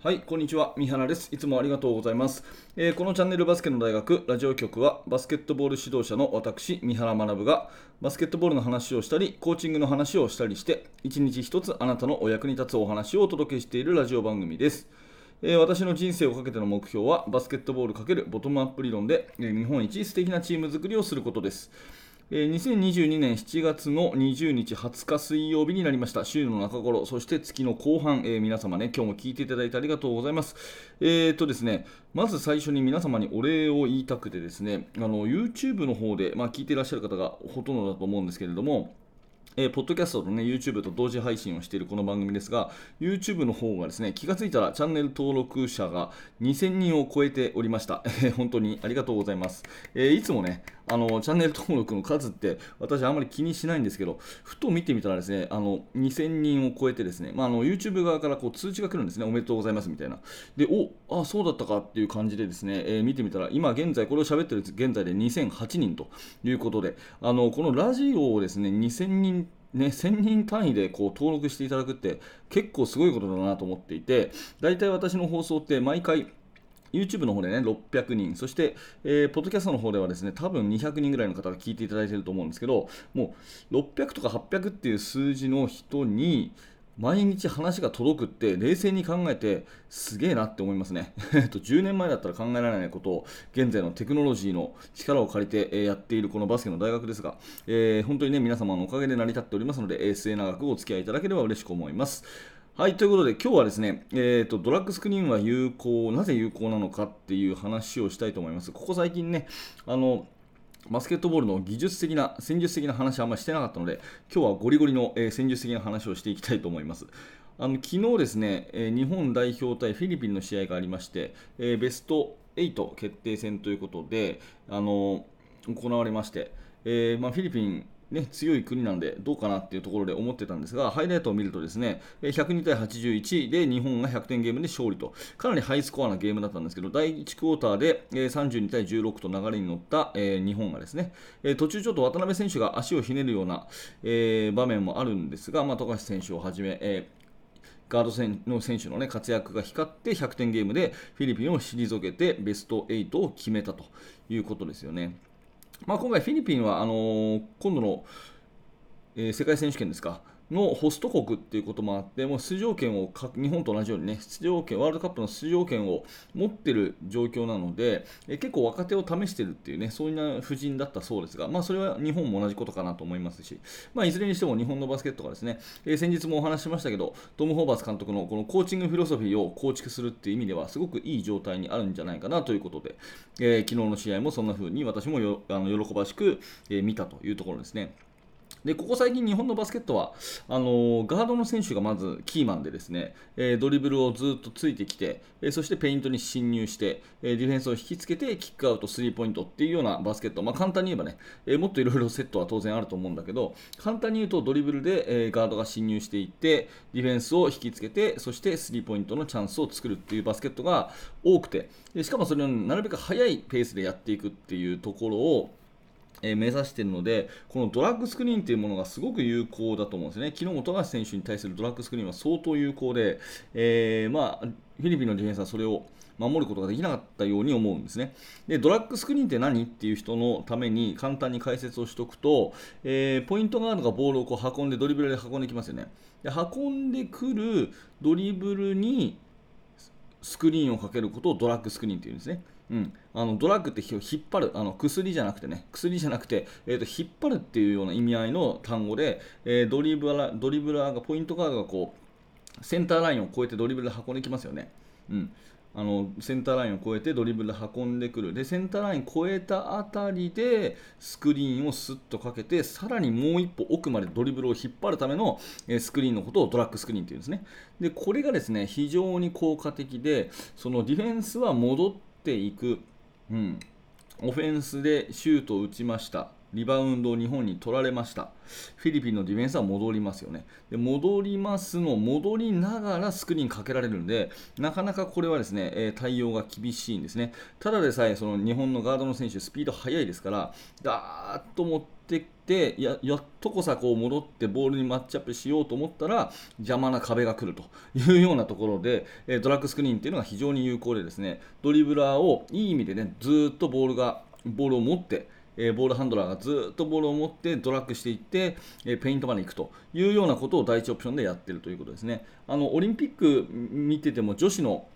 はい、こんにちは。三原です。いつもありがとうございます、えー、このチャンネルバスケの大学ラジオ局はバスケットボール指導者の私、三原学がバスケットボールの話をしたり、コーチングの話をしたりして、一日一つあなたのお役に立つお話をお届けしているラジオ番組です。えー、私の人生をかけての目標はバスケットボール×ボトムアップ理論で、えー、日本一素敵なチーム作りをすることです。え2022年7月の20日20日水曜日になりました。週の中頃、そして月の後半、えー、皆様ね、今日も聞いていただいてありがとうございます。えー、とですね、まず最初に皆様にお礼を言いたくてですね、あの YouTube の方で、まあ、聞いていらっしゃる方がほとんどだと思うんですけれども、えー、ポッドキャストとね、YouTube と同時配信をしているこの番組ですが、YouTube の方がですね、気がついたらチャンネル登録者が2000人を超えておりましたえ。本当にありがとうございます。えー、いつもね、あのチャンネル登録の数って私あんまり気にしないんですけど、ふと見てみたらですね、あの2000人を超えてですね、まあ、あの YouTube 側からこう通知が来るんですね、おめでとうございますみたいな。で、おあ、そうだったかっていう感じでですね、えー、見てみたら、今現在、これを喋ってる現在で2008人ということで、あのこのラジオをですね、2000人ね、1000人単位でこう登録していただくって結構すごいことだなと思っていて、大体私の放送って毎回 YouTube の方でね、600人、そして、えー、ポッドキャストの方ではですね、多分200人ぐらいの方が聞いていただいていると思うんですけど、もう600とか800っていう数字の人に、毎日話が届くって冷静に考えてすげえなって思いますね。10年前だったら考えられないことを現在のテクノロジーの力を借りてやっているこのバスケの大学ですが、えー、本当にね皆様のおかげで成り立っておりますので、末永くお付き合いいただければ嬉しく思います。はい、ということで今日はですね、えーと、ドラッグスクリーンは有効、なぜ有効なのかっていう話をしたいと思います。ここ最近ね、あのバスケットボールの技術的な、戦術的な話はあんまりしてなかったので、今日はゴリゴリの、え、戦術的な話をしていきたいと思います。あの昨日ですね、え、日本代表対フィリピンの試合がありまして、え、ベスト8決定戦ということで、あの行われまして、えまあ、フィリピンね、強い国なんでどうかなっていうところで思ってたんですが、ハイライトを見るとですね、102対81で日本が100点ゲームで勝利と、かなりハイスコアなゲームだったんですけど、第1クォーターで32対16と流れに乗った日本がですね、途中ちょっと渡辺選手が足をひねるような場面もあるんですが、まあ、富樫選手をはじめ、ガードの選手の、ね、活躍が光って100点ゲームでフィリピンを退けてベスト8を決めたということですよね。まあ、今回、フィリピンはあの、今度の、えー、世界選手権ですか、のホスト国っていうこともあって、もう出場権を日本と同じようにね、出場権、ワールドカップの出場権を持ってる状況なので、え結構若手を試してるっていうね、そういう布陣だったそうですが、まあ、それは日本も同じことかなと思いますし、まあ、いずれにしても日本のバスケットがですね、えー、先日もお話ししましたけど、トム・ホーバス監督のこのコーチングフィロソフィーを構築するっていう意味では、すごくいい状態にあるんじゃないかなということで、えー、昨日の試合もそんな風に私もあの喜ばしく、えー、見たというところですね。でここ最近、日本のバスケットはあのガードの選手がまずキーマンでですね、え、ドリブルをずっとついてきて、え、そしてペイントに侵入して、え、ディフェンスを引きつけてキックアウト、スリーポイントっていうようなバスケット、まあ、簡単に言えばね、えもっといろいろセットは当然あると思うんだけど、簡単に言うとドリブルで、えガードが侵入していって、ディフェンスを引きつけて、そしてスリーポイントのチャンスを作るっていうバスケットが多くて、でしかもそれをなるべく速いペースでやっていくっていうところを、え目指しているので、このドラッグスクリーンというものがすごく有効だと思うんですね。昨日も富樫選手に対するドラッグスクリーンは相当有効で、えー、まあ、フィリピンのディフェンスはそれを守ることができなかったように思うんですね。で、ドラッグスクリーンって何っていう人のために簡単に解説をしておくと、えー、ポイントガードがボールをこう運んでドリブルで運んできますよね。で運んでくるドリブルにスクリーンをかけることをドラッグスクリーンっていうんですね。うん、あのドラッグって引っ張るあの薬じゃなくてね薬じゃなくて、えーと、引っ張るっていうような意味合いの単語で、えー、ドリブラドリブラーがポイントガードがこうセンターラインを越えてドリブルで運んできますよね、うん、あのセンターラインを越えてドリブルで運んでくる。でセンターライン越えたあたりでスクリーンをスッとかけてさらにもう一歩奥までドリブルを引っ張るためのスクリーンのことをドラッグスクリーンというんですね。でこれがですね非常に効果的でそのディフェンスは戻っていく、うん、オフェンスでシュートを打ちました。リバウンドを日本に取られました。フィリピンのディフェンスは戻りますよね。で戻りますの、戻りながらスクリーンかけられるんで、なかなかこれはですね、え対応が厳しいんですね。ただでさえ、その日本のガードの選手、スピード速いですから、ダーッと持ってきてややっとこさこう戻ってボールにマッチアップしようと思ったら邪魔な壁が来るというようなところで、えドラッグスクリーンっていうのが非常に有効でですねドリブラーをいい意味でねずっとボールがボールを持ってえボールハンドラーがずっとボールを持ってドラッグしていって、えペイントまで行くというようなことを第1オプションでやっているということですね。あのオリンピック見てても女子の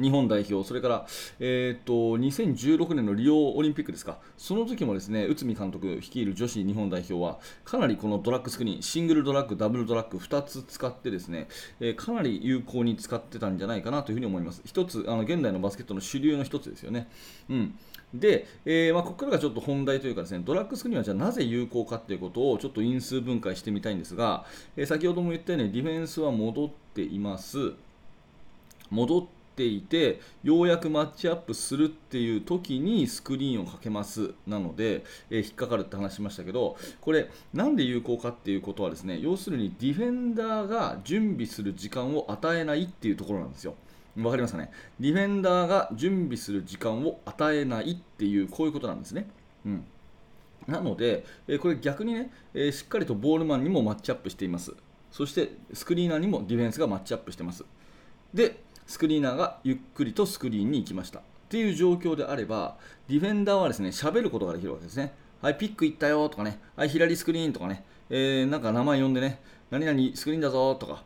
日本代表、それから、えーと、2016年のリオオリンピックですか、その時もですね内海監督率いる女子日本代表は、かなりこのドラッグスクリーン、シングルドラッグ、ダブルドラッグ、2つ使ってですね、えー、かなり有効に使ってたんじゃないかなというふに思います。一つ、あの現代のバスケットの主流の一つですよね。うんで、えー、まあ、ここからがちょっと本題というかですね、ドラッグスクリーンはじゃあなぜ有効かということをちょっと因数分解してみたいんですが、えー、先ほども言ったようにディフェンスは戻っています。戻っていてようやくマッチアップするっていう時にスクリーンをかけますなので、えー、引っかかるって話しましたけどこれなんで有効かっていうことはですね要するにディフェンダーが準備する時間を与えないっていうところなんですよ。わかりますかね？ディフェンダーが準備する時間を与えないっていうこういうことなんですね。うんなので、えこれ逆にね、えしっかりとボールマンにもマッチアップしています。そしてスクリーナーにもディフェンスがマッチアップしてます。で、スクリーナーがゆっくりとスクリーンに行きました。っていう状況であればディフェンダーはですね喋ることができるわけですね。はいピック行ったよとかね。はい左スクリーンとかね、えー、なんか名前呼んでね。何々スクリーンだぞとか。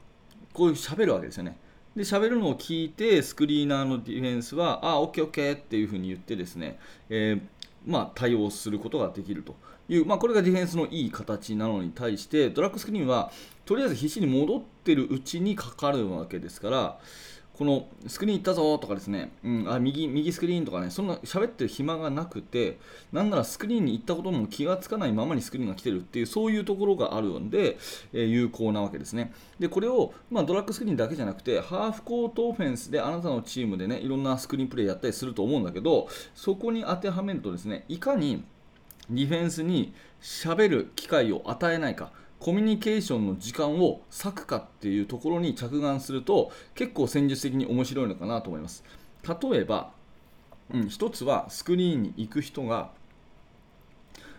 こういう喋るわけですよね。で喋るのを聞いてスクリーナーのディフェンスはあオッケーオッケーっていうふうに言ってですね、えー、まあ、対応することができるという、まあ、これがディフェンスのいい形なのに対してドラッグスクリーンはとりあえず必死に戻ってるうちにかかるわけですからこのスクリーン行ったぞとかですね、うん、あ右右スクリーンとかね、そんな喋ってる暇がなくて、なんならスクリーンに行ったことも気がつかないままにスクリーンが来てるっていう、そういうところがあるので、えー、有効なわけですね。で、これを、まあ、ドラッグスクリーンだけじゃなくて、ハーフコートオフェンスであなたのチームでね、いろんなスクリーンプレーやったりすると思うんだけど、そこに当てはめるとですね、いかにディフェンスに喋る機会を与えないか。コミュニケーションの時間を割くかっていうところに着眼すると結構戦術的に面白いのかなと思います例えば、うん、一つはスクリーンに行く人が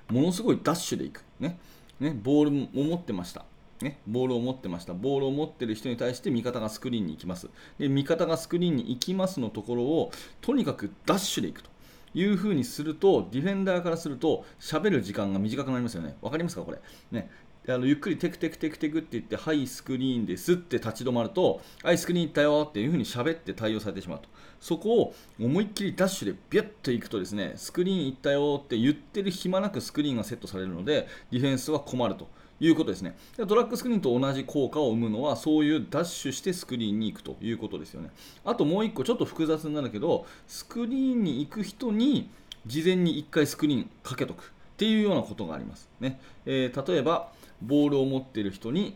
ものすごいダッシュで行く、ねね、ボールを持ってましたね、ボールを持ってました。ボールを持ってる人に対して味方がスクリーンに行きます。で、味方がスクリーンに行きますのところを、とにかくダッシュで行くというふうにすると、ディフェンダーからすると、喋る時間が短くなりますよね。わかりますかこれ。ね。あのゆっくりテクテクテクテクって言って、はい、スクリーンですって立ち止まると、はい、スクリーン行ったよっていうふうに喋って対応されてしまうと。そこを思いっきりダッシュでビュッと行くとですね、スクリーン行ったよって言ってる暇なくスクリーンがセットされるので、ディフェンスは困ると。いうことですね。ドラッグスクリーンと同じ効果を生むのは、そういうダッシュしてスクリーンに行くということですよね。あともう1個、ちょっと複雑になるけど、スクリーンに行く人に事前に1回スクリーンかけとくっていうようなことがあります。ねえー、例えば、ボールを持っている人に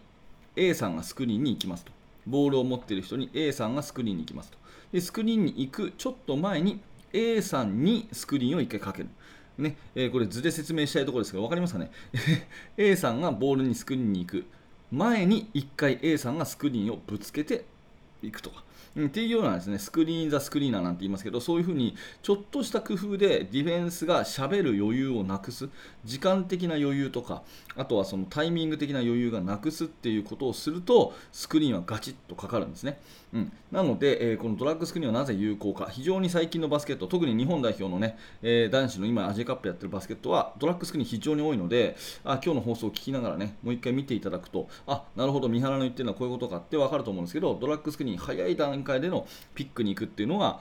A さんがスクリーンに行きますと。ボールを持っている人に A さんがスクリーンに行きますと。でスクリーンに行くちょっと前に A さんにスクリーンを1回かける。ねえー、これ図で説明したいところですが分かりますかね ?A さんがボールにスクリーンに行く前に1回 A さんがスクリーンをぶつけていくとか。っていうようなですね、スクリーン・ザ・スクリーナーなんて言いますけど、そういうふうにちょっとした工夫でディフェンスがしゃべる余裕をなくす、時間的な余裕とか、あとはそのタイミング的な余裕がなくすっていうことをすると、スクリーンはガチッとかかるんですね。うん、なので、えー、このドラッグスクリーンはなぜ有効か、非常に最近のバスケット、特に日本代表のね、えー、男子の今、アジアカップやってるバスケットは、ドラッグスクリーン非常に多いので、あ今日の放送を聞きながらね、もう一回見ていただくと、あなるほど、三原の言ってるのはこういうことかって分かると思うんですけど、ドラッグスクリーン、早い段階階でのピックに行くっていうのは、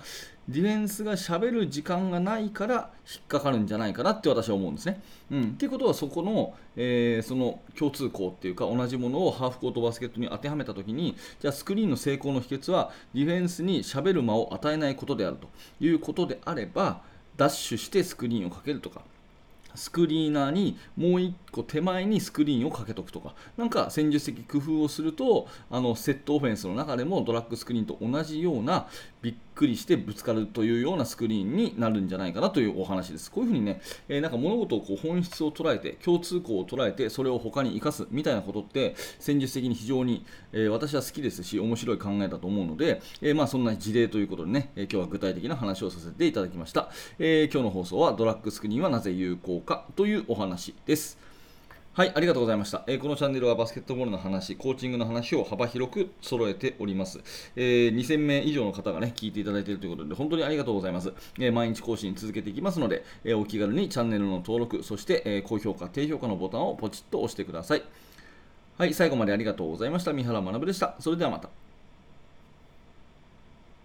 ディフェンスがしゃべる時間がないから引っかかるんじゃないかなって私は思うんですね。うん、っていうことはそこの,、えー、その共通項っていうか同じものをハーフコートバスケットに当てはめたときにじゃあスクリーンの成功の秘訣はディフェンスにしゃべる間を与えないことであるということであればダッシュしてスクリーンをかけるとかスクリーナーにもう1個手前にスクリーンをかけとくとか、なんか戦術的工夫をすると、あのセットオフェンスの中でもドラッグスクリーンと同じようなビッくりしてぶつかるというようなスクリーンになるんじゃないかなというお話です。こういうふうにね、えー、なんか物事をこう本質を捉えて、共通項を捉えて、それを他に生かすみたいなことって、戦術的に非常に、えー、私は好きですし、面白い考えだと思うので、えー、まあそんな事例ということでね、え今日は具体的な話をさせていただきました。え今日の放送はドラッグスクリーンはなぜ有効かというお話です。はい、ありがとうございました、えー、このチャンネルはバスケットボールの話、コーチングの話を幅広く揃えております。えー、2000名以上の方がね、聞いていただいているということで、本当にありがとうございます。えー、毎日更新続けていきますので、えお気軽にチャンネルの登録、そして、え高評価、低評価のボタンをポチッと押してください。はい、最後までありがとうございました。三原学でした。それではまた。